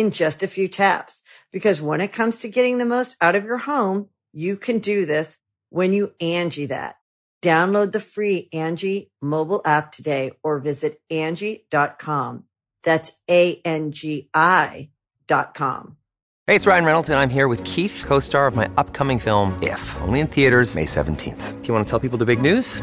in just a few taps. Because when it comes to getting the most out of your home, you can do this when you Angi that. Download the free Angi mobile app today or visit Angi.com. That's A-N-G-I dot com. Hey, it's Ryan Reynolds, and I'm here with Keith, co-star of my upcoming film, If, only in theaters May 17th. Do you want to tell people the big news?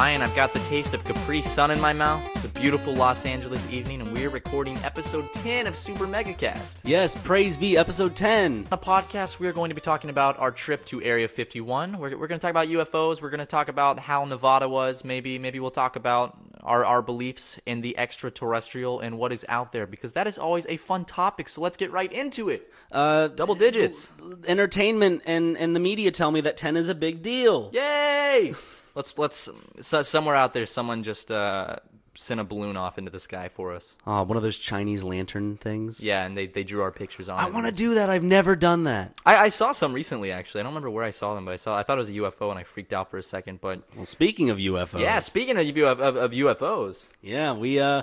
Ryan, I've got the taste of Capri Sun in my mouth. It's a beautiful Los Angeles evening, and we're recording episode 10 of Super Megacast. Yes, praise be, episode 10. On the podcast, we're going to be talking about our trip to Area 51. We're, we're going to talk about UFOs. We're going to talk about how Nevada was. Maybe maybe we'll talk about our, our beliefs in the extraterrestrial and what is out there, because that is always a fun topic. So let's get right into it. Uh, Double digits. Entertainment and, and the media tell me that 10 is a big deal. Yay! Let's let's so, somewhere out there, someone just uh, sent a balloon off into the sky for us. Oh, one of those Chinese lantern things. Yeah, and they, they drew our pictures on. I want to do that. I've never done that. I, I saw some recently, actually. I don't remember where I saw them, but I saw. I thought it was a UFO, and I freaked out for a second. But Well, speaking of UFOs. yeah, speaking of, of, of, UFOs, Yeah, we uh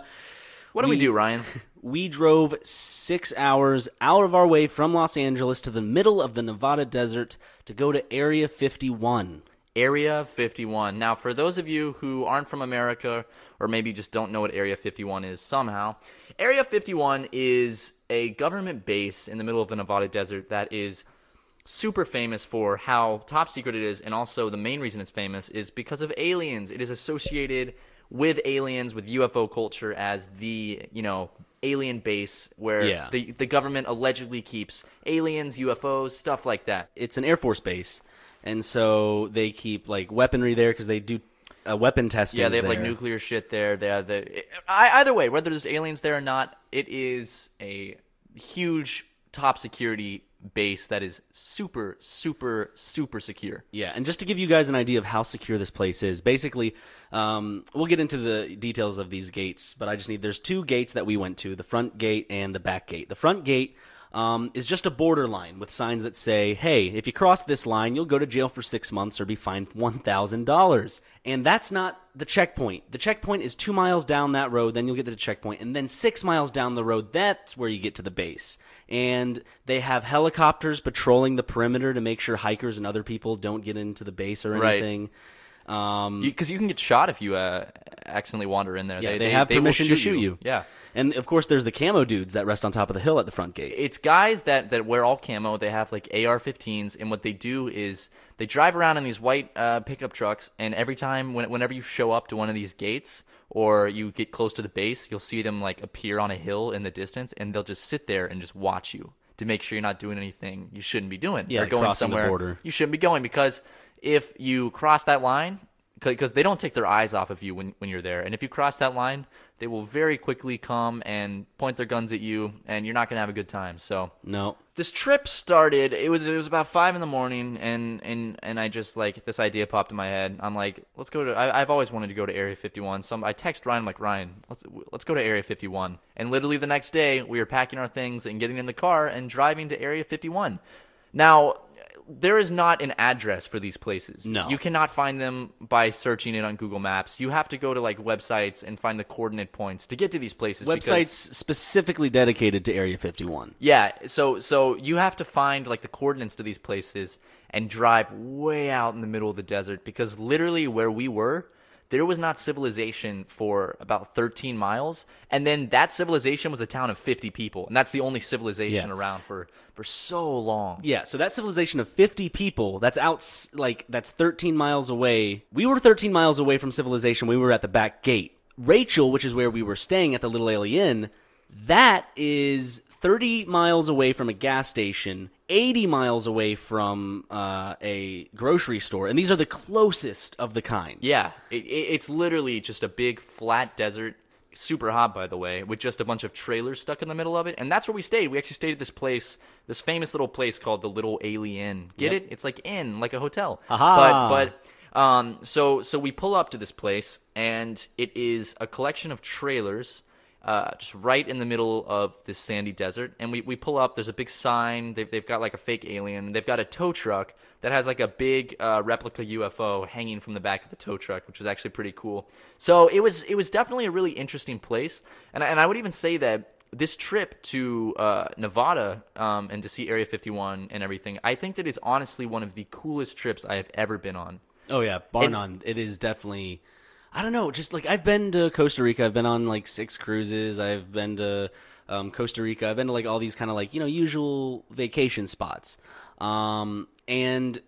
what do we, We- do, Ryan? we drove 6 hours out of our way from Los Angeles to the middle of the Nevada desert to go to Area 51. Area 51. Now, for those of you who aren't from America or maybe just don't know what Area 51 is somehow, Area 51 is a government base in the middle of the Nevada desert that is super famous for how top secret it is and also the main reason it's famous is because of aliens. It is associated with aliens with UFO culture as the, you know, alien base where Yeah. the the government allegedly keeps aliens, UFOs, stuff like that. It's an Air Force base. And so they keep like weaponry there cuz they do uh, weapon testing. Yeah, they have like nuclear shit there. They have the I, either way, whether there's aliens there or not, it is a huge top security base that is super, super, super secure. Yeah, and just to give you guys an idea of how secure this place is, basically, um, we'll get into the details of these gates, but I just need there's two gates that we went to the front gate and the back gate. The front gate um, is just a border line with signs that say, hey, if you cross this line, you'll go to jail for six months or be fined $1,000. And that's not the checkpoint. The checkpoint is two miles down that road, then you'll get to the checkpoint, and then six miles down the road, that's where you get to the base. And they have helicopters patrolling the perimeter to make sure hikers and other people don't get into the base or Right. Anything. Um, Because you, can get shot if you uh, accidentally wander in there. yeah, they, have will permission to shoot you. Yeah. And of course, there's the camo dudes that rest on top of the hill at the front gate. It's guys that, that wear all camo. They have like AR-15s, and what they do is they drive around in these white uh, pickup trucks. And every time, when, whenever you show up to one of these gates or you get close to the base, you'll see them like appear on a hill in the distance, and they'll just sit there and just watch you to make sure you're not doing anything you shouldn't be doing. Yeah, or like going somewhere you shouldn't be going because if you cross that line, because they don't take their eyes off of you when, when you're there. And if you cross that line, they will very quickly come and point their guns at you, and you're not going to have a good time. So No. this trip started. It was it was about five in the morning, and and and I just like this idea popped in my head. I'm like, let's go to. I, I've always wanted to go to Area 51. Some I text Ryan I'm like Ryan, let's let's go to Area 51. And literally the next day, we were packing our things and getting in the car and driving to Area 51. Now. There is not an address for these places. No. You cannot find them by searching it on Google Maps. You have to go to like websites and find the coordinate points to get to these places. because- Websites specifically dedicated to Area 51. yeah, so so you have to find like the coordinates to these places and drive way out in the middle of the desert because literally where we were, there was not civilization for about 13 miles, and then that civilization was a town of 50 people, and that's the only civilization Yeah. around for for so long. Yeah, so that civilization of 50 people, that's out like that's 13 miles away. We were 13 miles away from civilization. We were at the back gate. Rachel, which is where we were staying at the Little A'Le'Inn, that is 30 miles away from a gas station, 80 miles away from uh, a grocery store, and these are the closest of the kind. Yeah, it, it, it's literally just a big flat desert, super hot by the way, with just a bunch of trailers stuck in the middle of it, and that's where we stayed. We actually stayed at this place, this famous little place called the Little A'Le'Inn. Get Yep. it? It's like inn, like a hotel. Aha. But but um, so so we pull up to this place, and it is a collection of trailers. Uh, just right in the middle of this sandy desert, and we, we pull up. There's a big sign. They've, they've got like a fake alien. They've got a tow truck that has like a big uh, replica UFO hanging from the back of the tow truck, which is actually pretty cool. So it was it was definitely a really interesting place, and I- and I would even say that this trip to uh, Nevada um, and to see Area 51 and everything, I think that is honestly one of the coolest trips I have ever been on. Oh yeah, bar none. It is definitely. I don't know. Just like I've been to Costa Rica, I've been on like six cruises. I've been to um, Costa Rica. I've been to like all these kind of like you know usual vacation spots. Um, and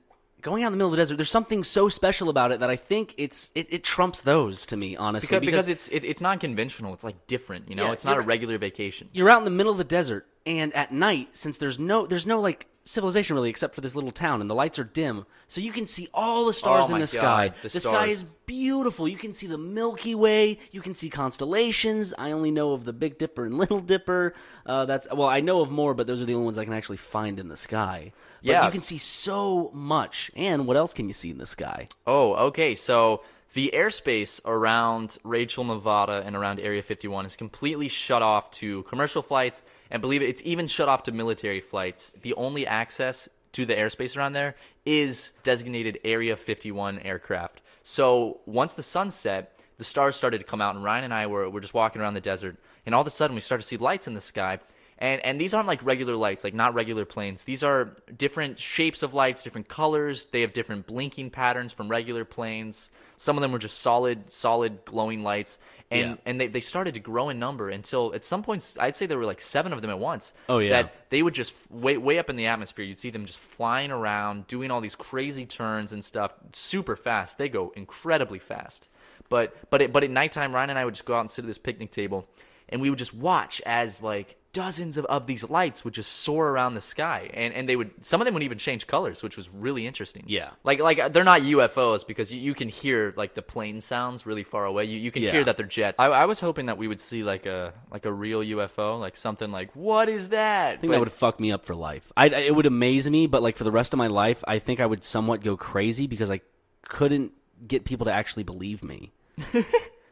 going out in the middle of the desert, there's something so special about it that I think it's it, it trumps those to me honestly Because, because it's it, it's not conventional. It's like different. You know, Yeah, it's not a regular vacation. you're out in the middle of the desert and at night since there's no there's no like civilization really except for this little town and the lights are dim so you can see all the stars Oh in the sky. God, the sky is beautiful. You can see the milky way. You can see constellations. I only know of the big dipper and little dipper. Uh, that's well i know of more but those are the only ones i can actually find in the sky. But Yeah. you can see so much. And what else can you see in the sky? Oh, okay. So the airspace around Rachel, Nevada, and around Area 51 is completely shut off to commercial flights, and believe it, it's even shut off to military flights. The only access to the airspace around there is designated Area 51 aircraft. So once the sun set, the stars started to come out, and Ryan and I were, were just walking around the desert, and all of a sudden we started to see lights in the sky. And and these aren't like regular lights, like not regular planes. These are different shapes of lights, different colors. They have different blinking patterns from regular planes. Some of them were just solid, solid glowing lights. And Yeah. and they, they started to grow in number until at some points I'd say there were like seven of them at once. Oh, yeah. That they would just way way up in the atmosphere. You'd see them just flying around, doing all these crazy turns and stuff, super fast. They go incredibly fast. But but it, but at nighttime, Ryan and I would just go out and sit at this picnic table, and we would just watch as like dozens of, of these lights would just soar around the sky, and and they would some of them would even change colors, which was really interesting. Yeah. like like they're not UFOs because you, you can hear like the plane sounds really far away. You you can Yeah. hear that they're jets. I, I was hoping that we would see like a like a real UFO, like something like what is that? I think that would fuck me up for life. I it would amaze me, but like for the rest of my life, I think I would somewhat go crazy because I couldn't get people to actually believe me.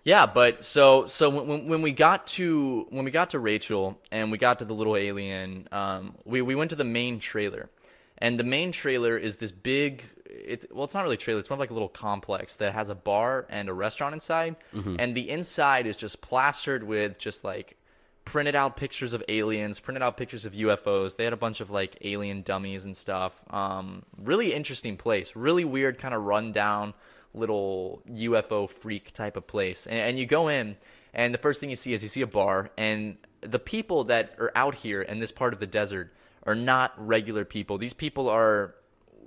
Yeah, but so so when, when we got to when we got to Rachel and we got to the little alien, um, we we went to the main trailer, and the main trailer is this big. It's well, it's not really a trailer. It's more like a little complex that has a bar and a restaurant inside, and the inside is just plastered with just like printed out pictures of aliens, printed out pictures of UFOs. They had a bunch of like alien dummies and stuff. Um, really interesting place. Really weird, kind of rundown little UFO freak type of place. And, and you go in, and the first thing you see is you see a bar, and the people that are out here in this part of the desert are not regular people. These people are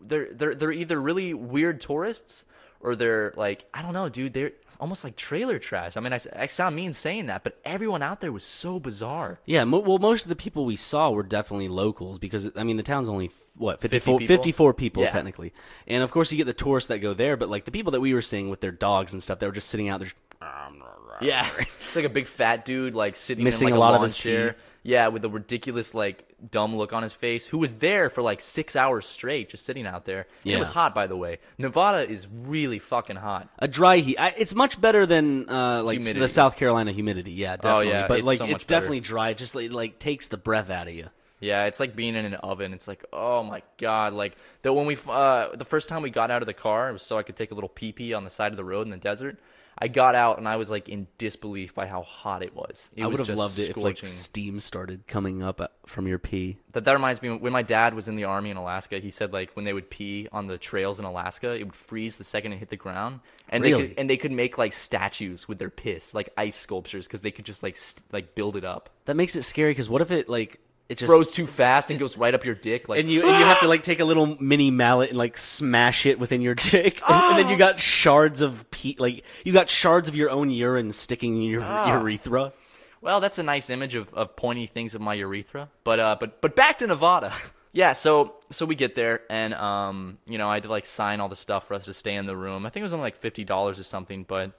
they're they're they're either really weird tourists or they're like I don't know, dude. They're almost like trailer trash. I mean, I, I sound mean saying that, but everyone out there was so bizarre. Yeah, mo- well, most of the people we saw were definitely locals because I mean the town's only what 54 50 people? 54 people Yeah. technically, and of course you get the tourists that go there, but like the people that we were seeing with their dogs and stuff, they were just sitting out there. Yeah, it's like a big fat dude like sitting Missing in like a lot of his chair. teeth. Yeah, with a ridiculous like dumb look on his face. Who was there for like six hours straight, just sitting out there. And It was hot, by the way. Nevada is really fucking hot. A dry heat. I, it's much better than uh, like Humidity. the South Carolina humidity. Yeah, definitely. Oh, yeah, but it's like so it's better. definitely dry. It just like, like takes the breath out of you. Yeah, it's like being in an oven. It's like, oh my god! Like that when we uh, the first time we got out of the car, it was so I could take a little pee pee on the side of the road in the desert. I got out and I was like in disbelief by how hot it was. It I was would have just loved it if like steam started coming up uh, from your pee. That that reminds me when my dad was in the army in Alaska. He said like when they would pee on the trails in Alaska, it would freeze the second it hit the ground, and they could, and they could make like statues with their piss, like ice sculptures, because they could just like st- like build it up. That makes it scary because what if it like it just Froze too fast and goes right up your dick, like and you and you have to like take a little mini mallet and like smash it within your dick, and, and then you got shards of pee, like you got shards of your own urine sticking in your urethra. Well, that's a nice image of, of pointy things of my urethra. But uh, but but back to Nevada. yeah, so so we get there and um, you know, I had to like sign all the stuff for us to stay in the room. I think it was only like fifty dollars or something, but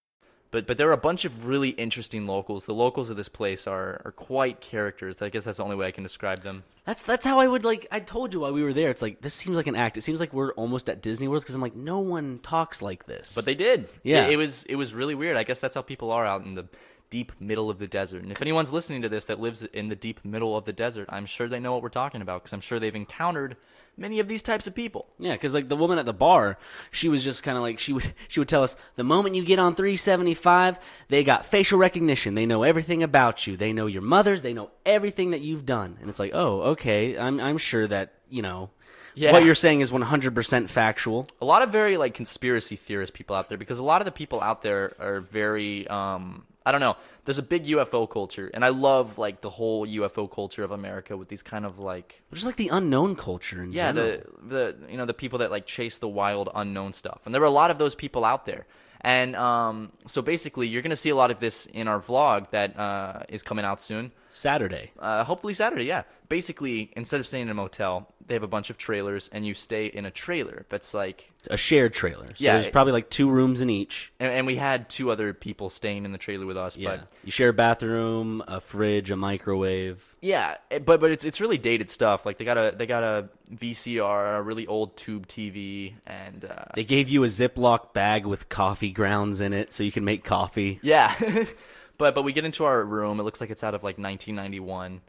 But but there are a bunch of really interesting locals. The locals of this place are are quite characters. I guess that's the only way I can describe them. That's that's how I would like. I told you while we were there. It's like this seems like an act. It seems like we're almost at Disney World because I'm like no one talks like this. But they did. Yeah. It, it was it was really weird. I guess that's how people are out in the deep middle of the desert. And if anyone's listening to this that lives in the deep middle of the desert, I'm sure they know what we're talking about because I'm sure they've encountered many of these types of people. Yeah, because like the woman at the bar, she was just kind of like she would she would tell us the moment you get on 375, they got facial recognition. They know everything about you. They know your mothers. They know everything that you've done. And it's like, oh, okay. I'm I'm sure that you know Yeah. what you're saying is 100 percent factual. a lot of very like conspiracy theorist people out there because a lot of the people out there are very um I don't know. There's a big UFO culture and I love like the whole UFO culture of America with these kind of like Just like the unknown culture in yeah, general. the the you know the people that like chase the wild unknown stuff. And there were a lot of those people out there. And um so basically you're going to see a lot of this in our vlog that uh is coming out soon. Saturday. Uh, hopefully Saturday, yeah. Basically, instead of staying in a motel, they have a bunch of trailers, and you stay in a trailer that's like A shared trailer. So Yeah, there's it- probably like two rooms in each. and, and we had two other people staying in the trailer with us. Yeah. But you share a bathroom, a fridge, a microwave. yeah, it- but but it's it's really dated stuff. Like they got a they got a VCR, a really old tube TV, and uh, They gave you a Ziploc bag with coffee grounds in it so you can make coffee. yeah. but but we get into our room. It looks like it's out of like 1991.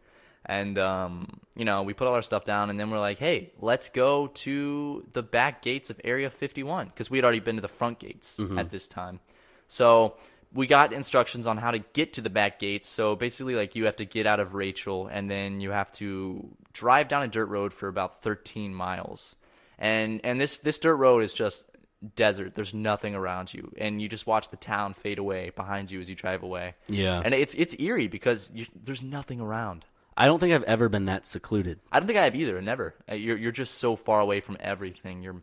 And um, you know, we put all our stuff down, and then we're like, "Hey, let's go to the back gates of Area 51," because we had already been to the front gates at this time. So we got instructions on how to get to the back gates. So basically, like you have to get out of Rachel, and then you have to drive down a dirt road for about 13 miles. And and this this dirt road is just desert. There's nothing around you, and you just watch the town fade away behind you as you drive away. Yeah. and it's it's eerie because you, there's nothing around. I don't think I've ever been that secluded. I don't think I have either. Never. Uh, You're you're just so far away from everything. You're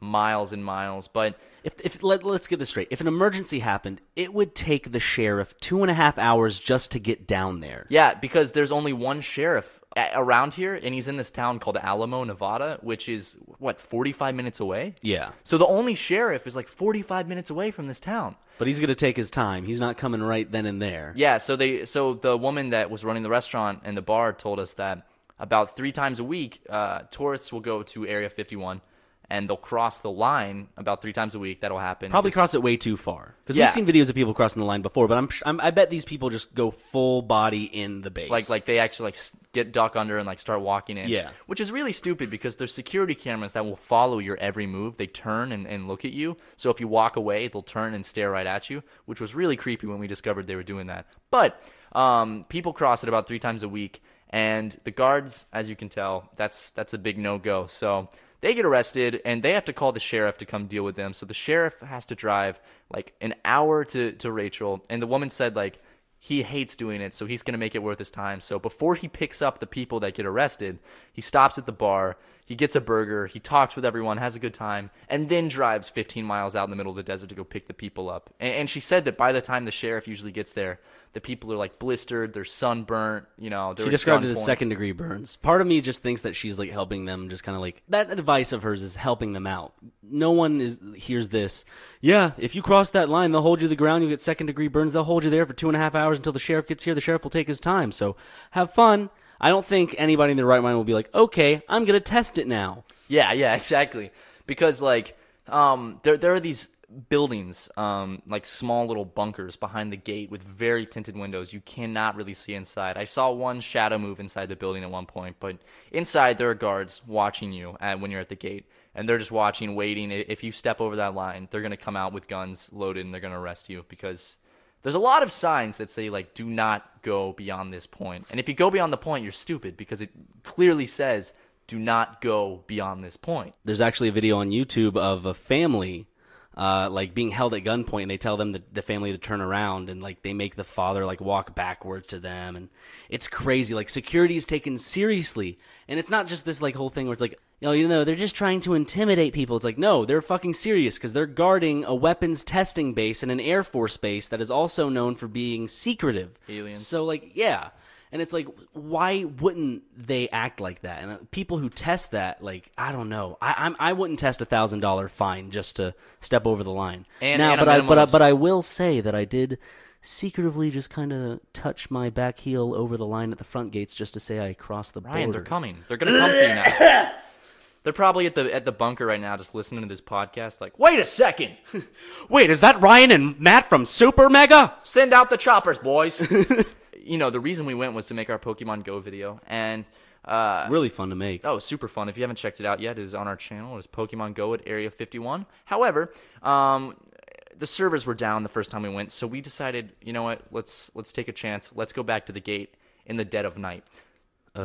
miles and miles. But If, if let, let's get this straight, if an emergency happened, it would take the sheriff two and a half hours just to get down there. yeah, because there's only one sheriff around here, and he's in this town called Alamo, Nevada, which is what 45 minutes away. Yeah. So the only sheriff is like 45 minutes away from this town. But he's gonna take his time. He's not coming right then and there. Yeah, so they so the woman that was running the restaurant and the bar told us that about three times a week, uh, tourists will go to Area 51 and they'll cross the line about three times a week. That'll happen. Probably cross it way too far because Yeah. we've seen videos of people crossing the line before. But I'm, I'm I bet these people just go full body in the base. like like they actually like get duck under and like start walking in. Yeah. which is really stupid because there's security cameras that will follow your every move. They turn and, and look at you. So if you walk away, they'll turn and stare right at you, which was really creepy when we discovered they were doing that. But um, people cross it about three times a week, and the guards, as you can tell, that's that's a big no go. So. They get arrested and they have to call the sheriff to come deal with them. So the sheriff has to drive like an hour to, to Rachel. And the woman said, like, he hates doing it, so he's going to make it worth his time. So before he picks up the people that get arrested, he stops at the bar, he gets a burger, he talks with everyone, has a good time, and then drives 15 miles out in the middle of the desert to go pick the people up. And, and she said that by the time the sheriff usually gets there, the people are like blistered, they're sunburnt, you know. She described it as second degree burns. Part of me just thinks that she's like helping them, just kind of like that advice of hers is helping them out. No one is hears this. Yeah, if you cross that line, they'll hold you to the ground. You'll get second degree burns. They'll hold you there for two and a half hours until the sheriff gets here. The sheriff will take his time. So have fun. I don't think anybody in their right mind will be like, okay, I'm gonna test it now. Yeah, yeah, exactly. Because like, um, there there are these buildings, um, like small little bunkers behind the gate with very tinted windows. You cannot really see inside. I saw one shadow move inside the building at one point, but inside there are guards watching you at, when you're at the gate, and they're just watching, waiting. If you step over that line, they're gonna come out with guns loaded and they're gonna arrest you because. There's a lot of signs that say like do not go beyond this point. And if you go beyond the point, you're stupid because it clearly says do not go beyond this point. There's actually a video on YouTube of a family uh, like being held at gunpoint and they tell them the, the family to turn around and like they make the father like walk backwards to them and it's crazy like security is taken seriously and it's not just this like whole thing where it's like you know, you know they're just trying to intimidate people it's like no they're fucking serious because they're guarding a weapons testing base and an air force base that is also known for being secretive Aliens. so like yeah and it's like, why wouldn't they act like that? And uh, people who test that, like, I don't know. I I'm, I wouldn't test a thousand dollar fine just to step over the line. And- now, and but I but I, but I will say that I did secretively just kind of touch my back heel over the line at the front gates just to say I crossed the Ryan, border. they're coming. They're gonna come for you now. They're probably at the at the bunker right now, just listening to this podcast. Like, wait a second, Wait, is that Ryan and Matt from Super Mega? send out the choppers, boys. you know, the reason we went was to make our Pokemon Go video, and uh, Really fun to make. Oh, super fun. If you haven't checked it out yet, it is on our channel. It is Pokemon Go at Area 51. However, um, the servers were down the first time we went, so we decided, you know what? Let's let's take a chance. Let's go back to the gate in the dead of night.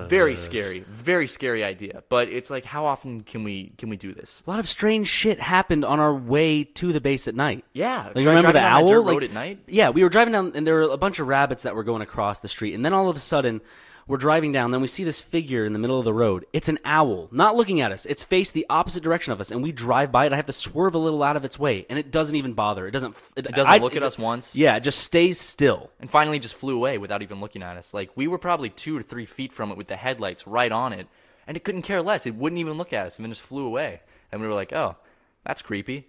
Very uh, scary, very scary idea. But it's like, how often can we can we do this? A lot of strange shit happened on our way to the base at night. Yeah, like remember the owl? like, at night? Yeah, we were driving down, and there were a bunch of rabbits that were going across the street, and then all of a sudden, we're driving down. Then we see this figure in the middle of the road. It's an owl, not looking at us. It's faced the opposite direction of us, and we drive by it. I have to swerve a little out of its way, and it doesn't even bother. It doesn't. It, doesn't I- look at us once? Yeah, it just stays still. and finally just flew away without even looking at us. Like we were probably two or three feet from it with the headlights right on it, and it couldn't care less. It wouldn't even look at us, and then just flew away. And we were like, "Oh, that's creepy."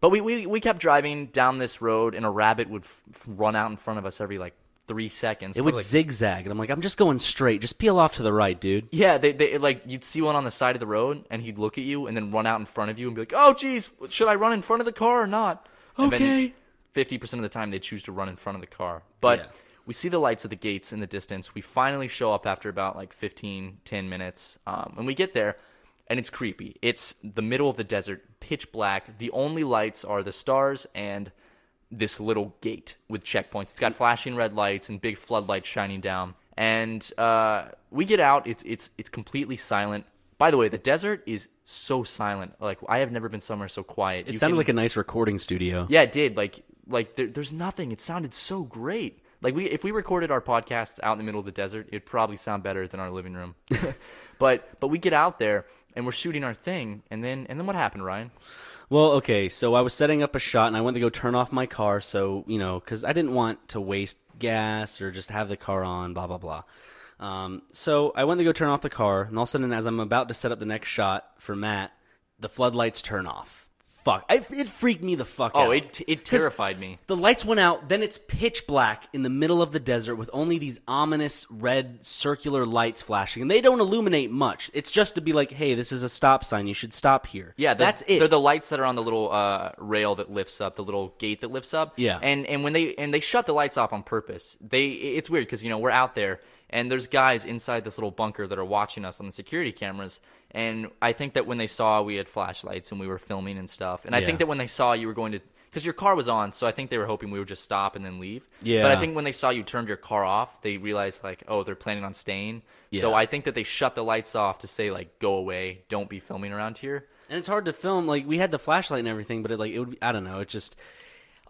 But we we, we kept driving down this road, and a rabbit would f- run out in front of us every like three seconds. It would like- zigzag, and I'm like, I'm just going straight. Just peel off to the right, dude. yeah, they, they like you'd see one on the side of the road, and he'd look at you, and then run out in front of you, and be like, "Oh, geez, should I run in front of the car or not?" Okay. Fifty percent of the time, they choose to run in front of the car, but. Yeah. We see the lights of the gates in the distance. We finally show up after about like 15, 10 minutes. Um, and we get there, and it's creepy. It's the middle of the desert, pitch black. The only lights are the stars and this little gate with checkpoints. It's got flashing red lights and big floodlights shining down. And uh, we get out. It's it's it's completely silent. By the way, the desert is so silent. Like I have never been somewhere so quiet. It You sounded can- like a nice recording studio. yeah, it did. Like like there, there's nothing. It sounded so great. Like we if we recorded our podcasts out in the middle of the desert, it'd probably sound better than our living room. but but we get out there and we're shooting our thing, and then and then what happened, Ryan? Well, okay, so I was setting up a shot and I went to go turn off my car, so, you know, because I didn't want to waste gas or just have the car on, blah, blah, blah. Um, so I went to go turn off the car, and all of a sudden, as I'm about to set up the next shot for Matt, the floodlights turn off. Fuck. I, it freaked me the fuck out. Oh, it it terrified me. The lights went out, then it's pitch black in the middle of the desert with only these ominous red circular lights flashing, and they don't illuminate much. It's just to be like, hey, this is a stop sign, you should stop here. Yeah, the- that's it. They're the lights that are on the little uh, rail that lifts up, the little gate that lifts up. Yeah. and and when they and they shut the lights off on purpose. They it's weird because you know we're out there and there's guys inside this little bunker that are watching us on the security cameras. And I think that when they saw we had flashlights and we were filming and stuff, and I Yeah. think that when they saw you were going to because your car was on, so I think they were hoping we would just stop and then leave. Yeah. But I think when they saw you turned your car off, they realized like, oh, they're planning on staying. Yeah. So I think that they shut the lights off to say like, go away, don't be filming around here. and it's hard to film. Like we had the flashlight and everything, but it like it would. Be, I don't know. It just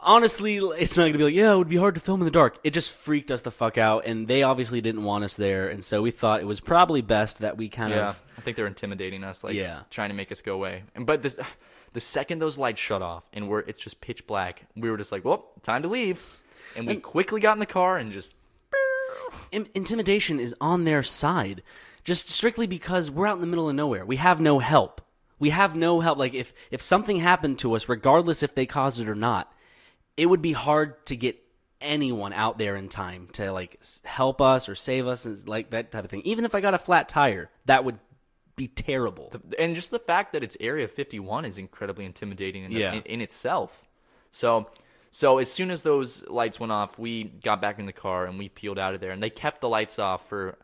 honestly, it's not gonna be like yeah, it would be hard to film in the dark. It just freaked us the fuck out, and they obviously didn't want us there, and so we thought it was probably best that we kind Yeah, of. I think they're intimidating us, like Yeah. trying to make us go away. And but this, the second those lights shut off and we're it's just pitch black, we were just like, well, time to leave, and we quickly got in the car and just In- intimidation is on their side, just strictly because we're out in the middle of nowhere. We have no help. We have no help. Like if if something happened to us, regardless if they caused it or not, it would be hard to get anyone out there in time to like help us or save us and like that type of thing. Even if I got a flat tire, that would be terrible. and just the fact that it's Area 51 is incredibly intimidating in, Yeah. in, in itself. So, so as soon as those lights went off, we got back in the car and we peeled out of there. And they kept the lights off for.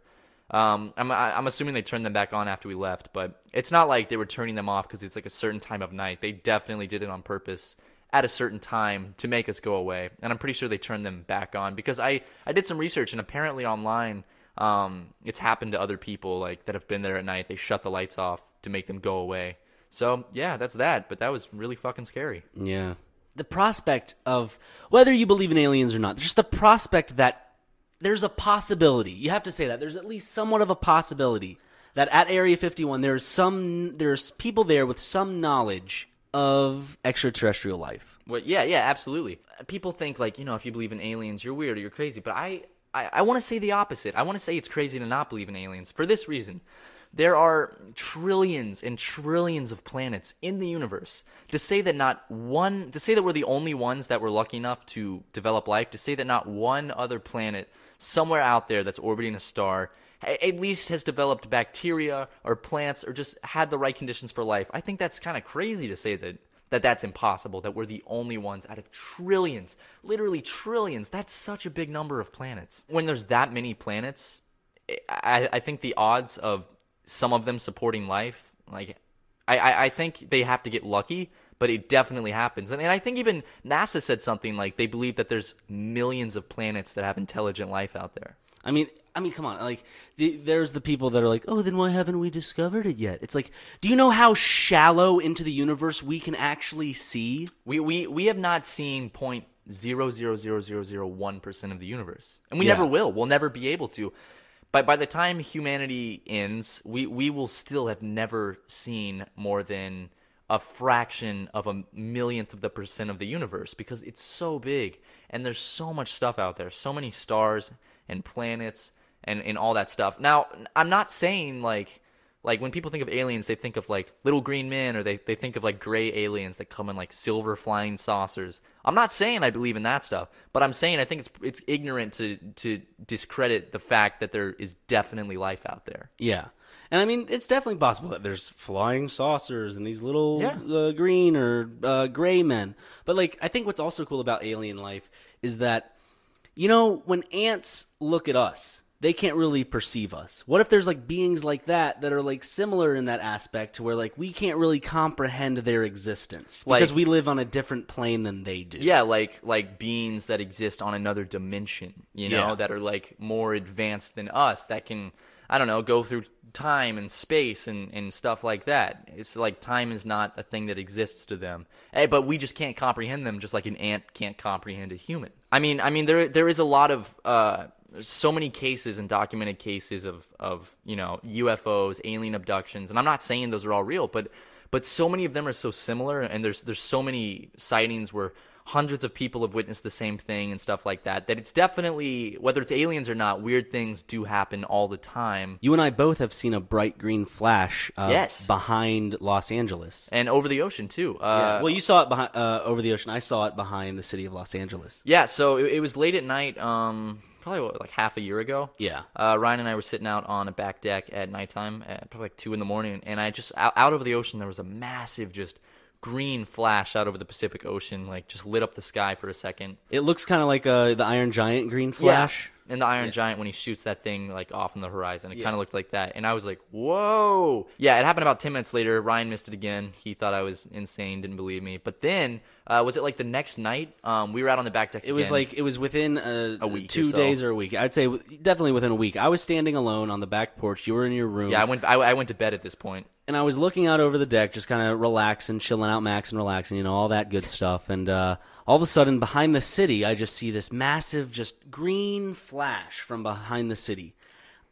Um, I'm I'm assuming they turned them back on after we left, but it's not like they were turning them off because it's like a certain time of night. They definitely did it on purpose at a certain time to make us go away. And I'm pretty sure they turned them back on because I I did some research and apparently online um, it's happened to other people like that have been there at night. They shut the lights off to make them go away. So yeah, that's that. But that was really fucking scary. Yeah. The prospect of whether you believe in aliens or not, just the prospect that there's a possibility. You have to say that there's at least somewhat of a possibility that at Area 51 there's some there's people there with some knowledge of extraterrestrial life. Well, yeah, yeah, absolutely. People think like you know if you believe in aliens, you're weird or you're crazy. But I I, I want to say the opposite. I want to say it's crazy to not believe in aliens for this reason. There are trillions and trillions of planets in the universe. To say that not one, to say that we're the only ones that were lucky enough to develop life, to say that not one other planet somewhere out there that's orbiting a star at least has developed bacteria or plants or just had the right conditions for life. I think that's kind of crazy to say that that that's impossible that we're the only ones out of trillions, literally trillions. That's such a big number of planets. When there's that many planets, I, I think the odds of some of them supporting life, like I, I, think they have to get lucky, but it definitely happens. And, and I think even NASA said something like they believe that there's millions of planets that have intelligent life out there. I mean, I mean, come on. Like, the, there's the people that are like, "Oh, then why haven't we discovered it yet?" It's like, do you know how shallow into the universe we can actually see? We we we have not seen point zero zero zero zero zero one percent of the universe, and we Yeah. never will. We'll never be able to. But by the time humanity ends, we we will still have never seen more than a fraction of a millionth of the percent of the universe because it's so big and there's so much stuff out there, so many stars and planets and and all that stuff. Now, I'm not saying like like when people think of aliens, they think of like little green men or they, they think of like gray aliens that come in like silver flying saucers. I'm not saying I believe in that stuff, but I'm saying I think it's it's ignorant to to discredit the fact that there is definitely life out there. Yeah. And I mean, it's definitely possible that there's flying saucers and these little Yeah. uh, green or uh, gray men. But like, I think what's also cool about alien life is that, you know, when ants look at us, they can't really perceive us. What if there's like beings like that that are like similar in that aspect to where like we can't really comprehend their existence Like- because we live on a different plane than they do. Yeah, like like beings that exist on another dimension, you know, Yeah. that are like more advanced than us that can I don't know, go through time and space and, and stuff like that. It's like time is not a thing that exists to them. Eh, but we just can't comprehend them just like an ant can't comprehend a human. I mean I mean there there is a lot of uh there's so many cases and documented cases of, of you know UFOs, alien abductions, and I'm not saying those are all real, but but so many of them are so similar, and there's there's so many sightings where hundreds of people have witnessed the same thing and stuff like that. That it's definitely whether it's aliens or not, weird things do happen all the time. You and I both have seen a bright green flash uh, Yes. behind Los Angeles. And over the ocean too. Yeah. Uh, well, you saw it behind, uh, over the ocean. I saw it behind the city of Los Angeles. Yeah, so it, it was late at night, um, probably what, like half a year ago. Yeah. Uh, Ryan and I were sitting out on a back deck at nighttime, at probably like two in the morning, and I just out, out over the ocean there was a massive just green flash out over the Pacific Ocean, like just lit up the sky for a second. It looks kind of like uh, the Iron Giant green flash. Yeah. And the Iron Giant when he shoots that thing like off in the horizon, it kind of looked like that, and I was like, "Whoa!" Yeah, it happened about ten minutes later. Ryan missed it again. He thought I was insane, didn't believe me. But then, uh, was it like the next night? Um, we were out on the back deck. It was like it was within uh, A week or two so. days or a week. I'd say definitely within a week. I was standing alone on the back porch. You were in your room. yeah. I went. I, I went to bed at this point. and I was looking out over the deck, just kind of relaxing, chilling out, max and relaxing, you know, all that good stuff. And uh, all of a sudden, behind the city, I just see this massive, just green flash from behind the city.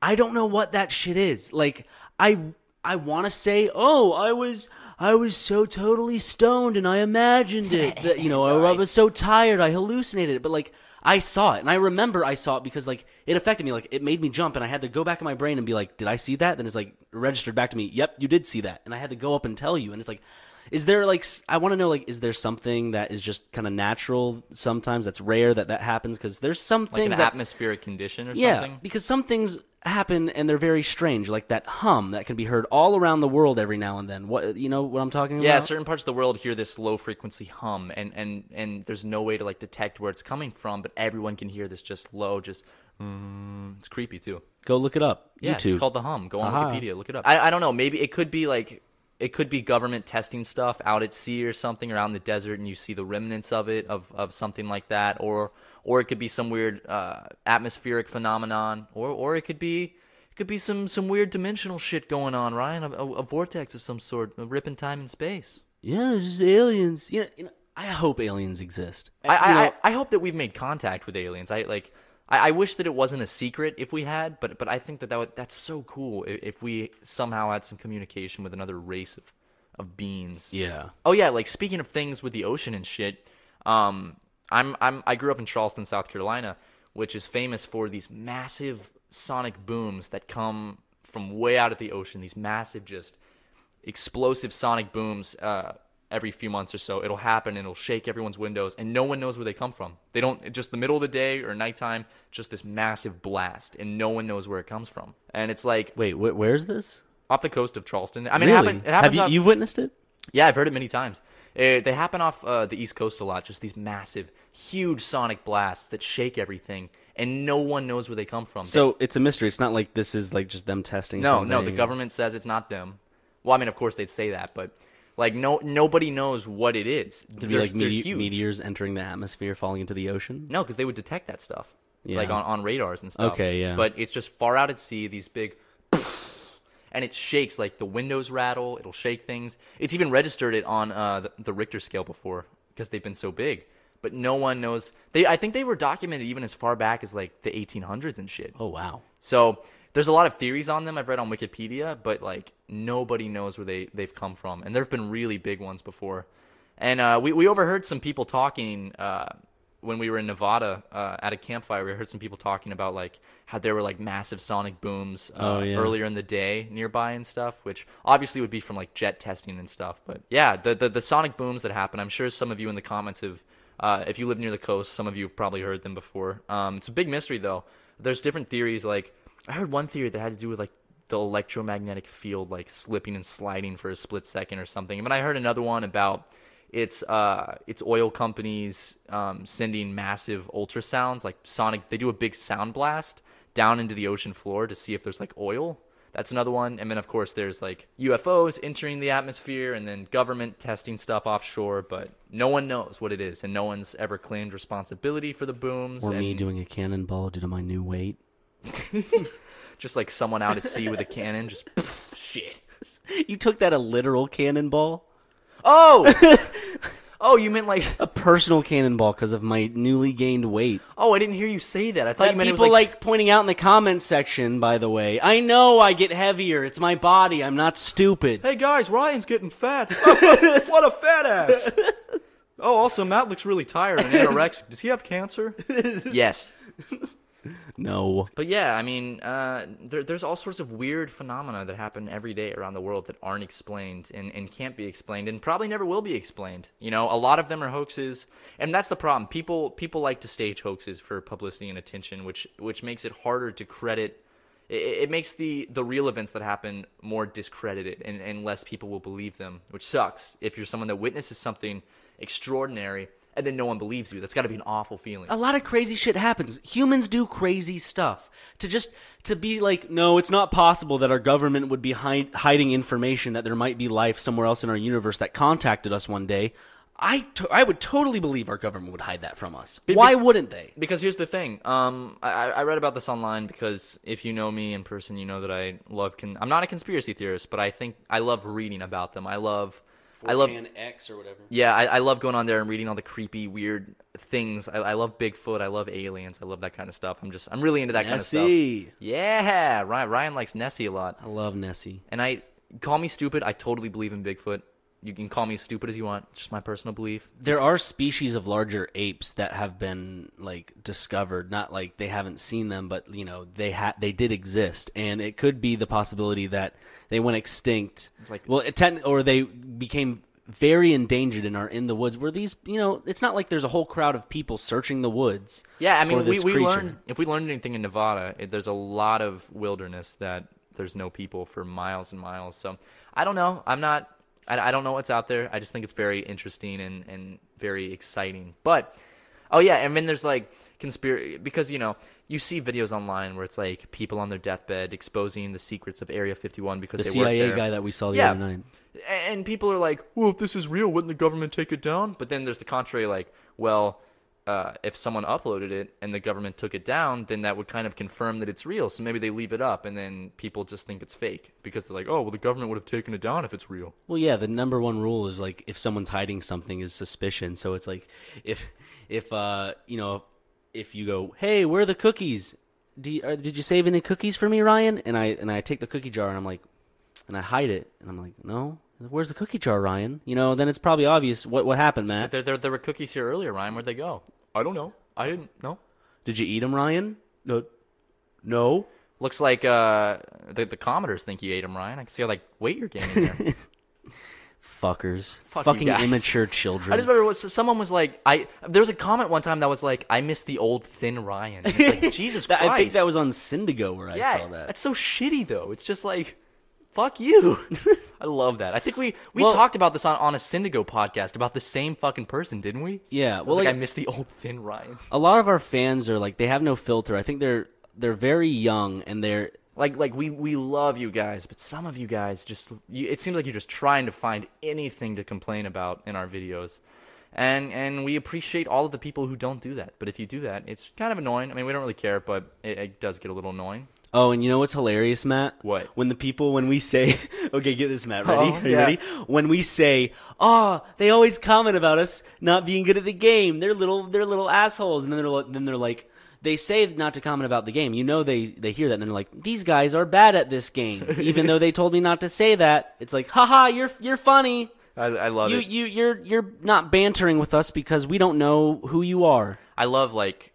I don't know what that shit is. Like, I I want to say, oh, I was. I was so totally stoned and I imagined it. That, you know, I, I was so tired, I hallucinated it. But like, I saw it, and I remember I saw it because like it affected me. Like it made me jump, and I had to go back in my brain and be like, "Did I see that?" Then it's like registered back to me. Yep, you did see that, and I had to go up and tell you. And it's like, is there like I want to know like is there something that is just kind of natural sometimes that's rare that that happens because there's some Like things an that atmospheric condition or yeah something. because some things happen and they're very strange like that hum that can be heard all around the world every now and then. What you know what I'm talking Yeah, about? Yeah, certain parts of the world hear this low frequency hum, and and and there's no way to like detect where it's coming from, but everyone can hear this just low, just. Mm, it's creepy too. Go look it up. Yeah, YouTube. it's called the hum. Go on Aha. Wikipedia, look it up. I, I don't know. Maybe it could be like it could be government testing stuff out at sea or something, or out in the desert, and you see the remnants of it, of, of something like that, or or it could be some weird uh, atmospheric phenomenon, or or it could be it could be some some weird dimensional shit going on, Ryan, a, a, a vortex of some sort, a ripping time and space. Yeah, just aliens. You know, you know, I hope aliens exist. I, I, I, I hope that we've made contact with aliens. I like. I, I wish that it wasn't a secret if we had, but but I think that, that would, that's so cool if, if we somehow had some communication with another race of, of beings. yeah. Oh yeah, like speaking of things with the ocean and shit. Um, I'm I'm I grew up in Charleston, South Carolina, which is famous for these massive sonic booms that come from way out of the ocean. These massive, just explosive sonic booms. Uh, every few months or so, it'll happen and it'll shake everyone's windows, and no one knows where they come from. They don't just the middle of the day or nighttime, just this massive blast, and no one knows where it comes from. And it's like Wait, wh- where's this? off the coast of Charleston. I mean, really? it, happen, it happens. Have you off- you've witnessed it? yeah, I've heard it many times. Uh, they happen off uh, the East Coast a lot. Just these massive, huge sonic blasts that shake everything, and no one knows where they come from. So it's a mystery. It's not like this is like just them testing. They- no, no, the government says it's not them. Well, I mean, of course they'd say that, but like no, nobody knows what it is. It'd be like mete- meteors entering the atmosphere, falling into the ocean. No, because they would detect that stuff, like on, on radars and stuff. Okay, yeah. But it's just far out at sea. These big, and it shakes like the windows rattle. It'll shake things. It's even registered it on uh, the, the Richter scale before because they've been so big. But no one knows. They, I think they were documented even as far back as like the 1800s and shit. Oh wow. So there's a lot of theories on them I've read on Wikipedia, but like nobody knows where they they've come from, and there have been really big ones before. And uh, we we overheard some people talking uh, when we were in Nevada uh, at a campfire. We heard some people talking about like how there were like massive sonic booms uh, Oh, yeah. earlier in the day nearby and stuff, which obviously would be from like jet testing and stuff. But yeah, the the, the sonic booms that happen. I'm sure some of you in the comments have. Uh, if you live near the coast, some of you have probably heard them before. Um, it's a big mystery, though. There's different theories. Like I heard one theory that had to do with like the electromagnetic field, like slipping and sliding for a split second or something. But I heard another one about it's uh, it's oil companies um, sending massive ultrasounds, like sonic. They do a big sound blast down into the ocean floor to see if there's like oil. That's another one. And then of course there's like UFOs entering the atmosphere and then government testing stuff offshore, but no one knows what it is and no one's ever claimed responsibility for the booms. Or and me doing a cannonball due to my new weight. just like someone out at sea with a cannon, just shit. You took that a literal cannonball? Oh, oh, you meant like A personal cannonball because of my newly gained weight. oh, I didn't hear you say that. I thought That you meant it people was like, like pointing out in the comments section, by the way. I know I get heavier. It's my body. I'm not stupid. Hey guys, Ryan's getting fat. what a fat ass. Oh, also Matt looks really tired and anorexic. Does he have cancer? yes. No. But yeah, I mean, uh, there, there's all sorts of weird phenomena that happen every day around the world that aren't explained and, and can't be explained and probably never will be explained. You know, a lot of them are hoaxes, and that's the problem. People people like to stage hoaxes for publicity and attention, which which makes it harder to credit. It, it makes the the real events that happen more discredited, and, and less people will believe them, which sucks. If you're someone that witnesses something extraordinary and then no one believes you, that's got to be an awful feeling. A lot of crazy shit happens. Humans do crazy stuff. To just to be like, no, it's not possible that our government would be hide, hiding information that there might be life somewhere else in our universe that contacted us one day. I, to- I would totally believe our government would hide that from us. Be- Why be- wouldn't they? Because here's the thing. Um, I, I read about this online because if you know me in person, you know that I love. Con- I'm not a conspiracy theorist, but I think I love reading about them. I love. I love. X or whatever. Yeah, I, I love going on there and reading all the creepy, weird things. I, I love Bigfoot. I love aliens. I love that kind of stuff. I'm just. I'm really into that kind of stuff. Nessie. Yeah, Ryan, Ryan likes Nessie a lot, I love Nessie. and I call me stupid. I totally believe in Bigfoot. You can call me as stupid as you want. It's just my personal belief. There are species of larger apes that have been like discovered, not like they haven't seen them, but you know they had they did exist, and it could be the possibility that they went extinct. It's like- well, it ten- or they became very endangered and are in the woods. Where these, you know, it's not like there's a whole crowd of people searching the woods. Yeah, I mean, we, this we creature. learned if we learned anything in Nevada, it, there's a lot of wilderness that there's no people for miles and miles. So I don't know. I'm not. I, I don't know what's out there. I just think it's very interesting and and very exciting. But oh yeah, and then there's like conspiracy because you know you see videos online where it's like people on their deathbed exposing the secrets of Area 51 because the CIA guy that we saw the Yeah. other night. And people are like, well, if this is real, wouldn't the government take it down? But then there's the contrary, like, well, uh, if someone uploaded it and the government took it down, then that would kind of confirm that it's real. So maybe they leave it up, and then people just think it's fake because they're like, oh, well, the government would have taken it down if it's real. Well, yeah, the number one rule is like if someone's hiding something is suspicion. So it's like if if uh you know if you go, hey, where are the cookies? You, uh, did you save any cookies for me, Ryan? And I and I take the cookie jar and I'm like, and I hide it and I'm like, no, where's the cookie jar, Ryan? You know, then it's probably obvious what what happened, Matt. There, there, there were cookies here earlier, Ryan. Where'd they go? I don't know. I didn't know. Did you eat them, Ryan? No, no. Looks like uh, the, the commenters think you ate them, Ryan. I can see how like weight you're gaining there. Fuckers, Fuck fucking immature children. I just remember what, someone was like, I there was a comment one time that was like, I miss the old thin Ryan. And It's like, Jesus Christ. I think that was on Syndigo where I saw that. That's so shitty though. It's just like, fuck you. I love that. I think we we Well- talked about this on, on a Syndigo podcast about the same fucking person, didn't we? Yeah, I well, like, like- I miss the old thin Ryan. a lot of our fans are like they have no filter. I think they're they're very young and they're Like like we we love you guys, but some of you guys just you, it seems like you're just trying to find anything to complain about in our videos. And and we appreciate all of the people who don't do that. But if you do that, it's kind of annoying. I mean, we don't really care, but it, it does get a little annoying. Oh, and you know what's hilarious, Matt? What? When the people, when we say, okay, get this, Matt, ready? Oh, Are you yeah. ready? When we say, oh, they always comment about us not being good at the game. They're little, they're little assholes. And then they're, then they're like, they say not to comment about the game. You know, they, they hear that and they're like, these guys are bad at this game. Even though they told me not to say that. It's like, haha, you're, you're funny. I, I love You, it. you, you're, you're not bantering with us because we don't know who you are. I love like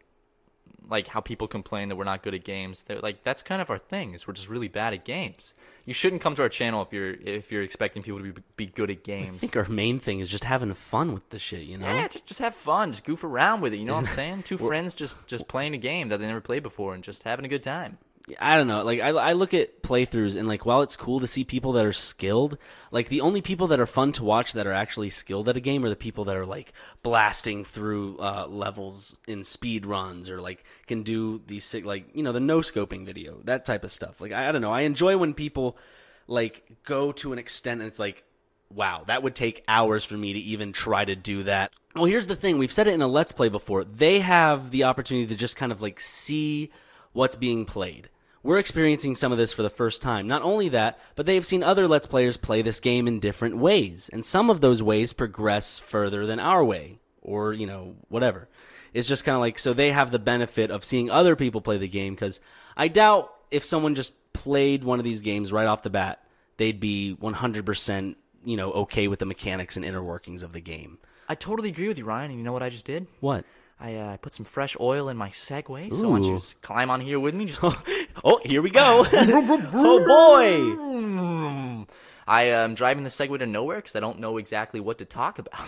like how people complain that we're not good at games. They're like that's kind of our thing. Is we're just really bad at games. You shouldn't come to our channel if you're if you're expecting people to be, be good at games. I think our main thing is just having fun with the shit, you know? Yeah, just just have fun, just goof around with it. You know what I'm saying? Two friends just just playing a game that they never played before and just having a good time. I don't know. Like I, I look at playthroughs and like while it's cool to see people that are skilled, like the only people that are fun to watch that are actually skilled at a game are the people that are like blasting through uh, levels in speed runs or like can do these like you know the no scoping video that type of stuff. Like I, I don't know. I enjoy when people like go to an extent and it's like wow that would take hours for me to even try to do that. Well, here's the thing. We've said it in a let's play before. They have the opportunity to just kind of like see what's being played we're experiencing some of this for the first time. Not only that, but they have seen other Let's Players play this game in different ways, and some of those ways progress further than our way, or, you know, whatever. It's just kind of like, so they have the benefit of seeing other people play the game, because I doubt if someone just played one of these games right off the bat, they'd be 100%, you know, okay with the mechanics and inner workings of the game. I totally agree with you, Ryan. And you know what I just did? What? I uh, put some fresh oil in my Segway, so why don't you just climb on here with me? Just Oh, here we go. oh boy. I am driving the Segway to nowhere because I don't know exactly what to talk about.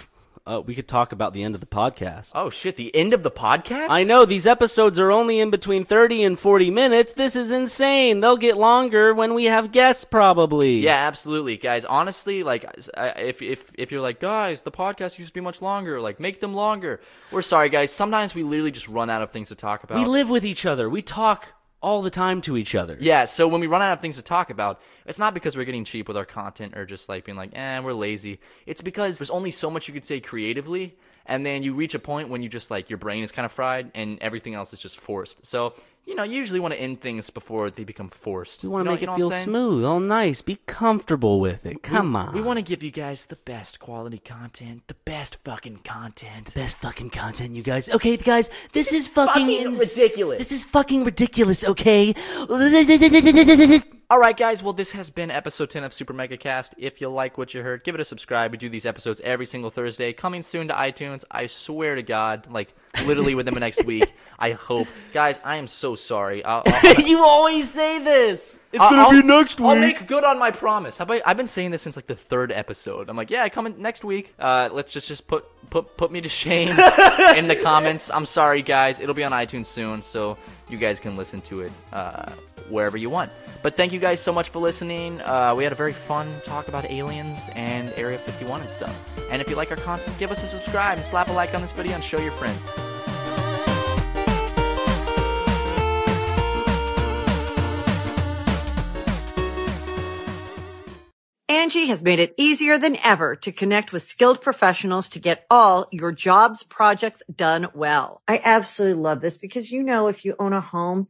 Uh, we could talk about the end of the podcast. Oh shit! The end of the podcast. I know these episodes are only in between 30 and 40 minutes. This is insane. They'll get longer when we have guests, probably. Yeah, absolutely, guys. Honestly, like, if if if you're like, guys, the podcast used to be much longer. Like, make them longer. We're sorry, guys. Sometimes we literally just run out of things to talk about. We live with each other. We talk all the time to each other. Yeah, so when we run out of things to talk about, it's not because we're getting cheap with our content or just like being like, eh, we're lazy. It's because there's only so much you could say creatively, and then you reach a point when you just like your brain is kind of fried and everything else is just forced. So, you know, you usually want to end things before they become forced. We want You to know- make it feel smooth, all nice. Be comfortable with it. Come on. We want to give you guys the best quality content, the best fucking content. the best fucking content, you guys. Okay, guys, this is fucking, fucking ins- ridiculous. This is fucking ridiculous. Okay. All right, guys. Well, this has been episode 10 of Super Mega Cast. If you like what you heard, give it a subscribe. We do these episodes every single Thursday. Coming soon to iTunes. I swear to God, like literally within the next week. I hope, guys. I am so sorry. I'll, I'll, you always say this. It's I'll- gonna be next week. I'll make good on my promise. How about, I've been saying this since like the third episode. I'm like, yeah, coming next week. Uh, let's just just put put put me to shame in the comments. I'm sorry, guys. It'll be on iTunes soon, so you guys can listen to it uh, wherever you want. But thank you guys so much for listening. Uh, we had a very fun talk about aliens and Area 51 and stuff. And if you like our content, give us a subscribe and slap a like on this video and show your friends. Angi has made it easier than ever to connect with skilled professionals to get all your jobs projects done well. I absolutely love this because, you know, if you own a home,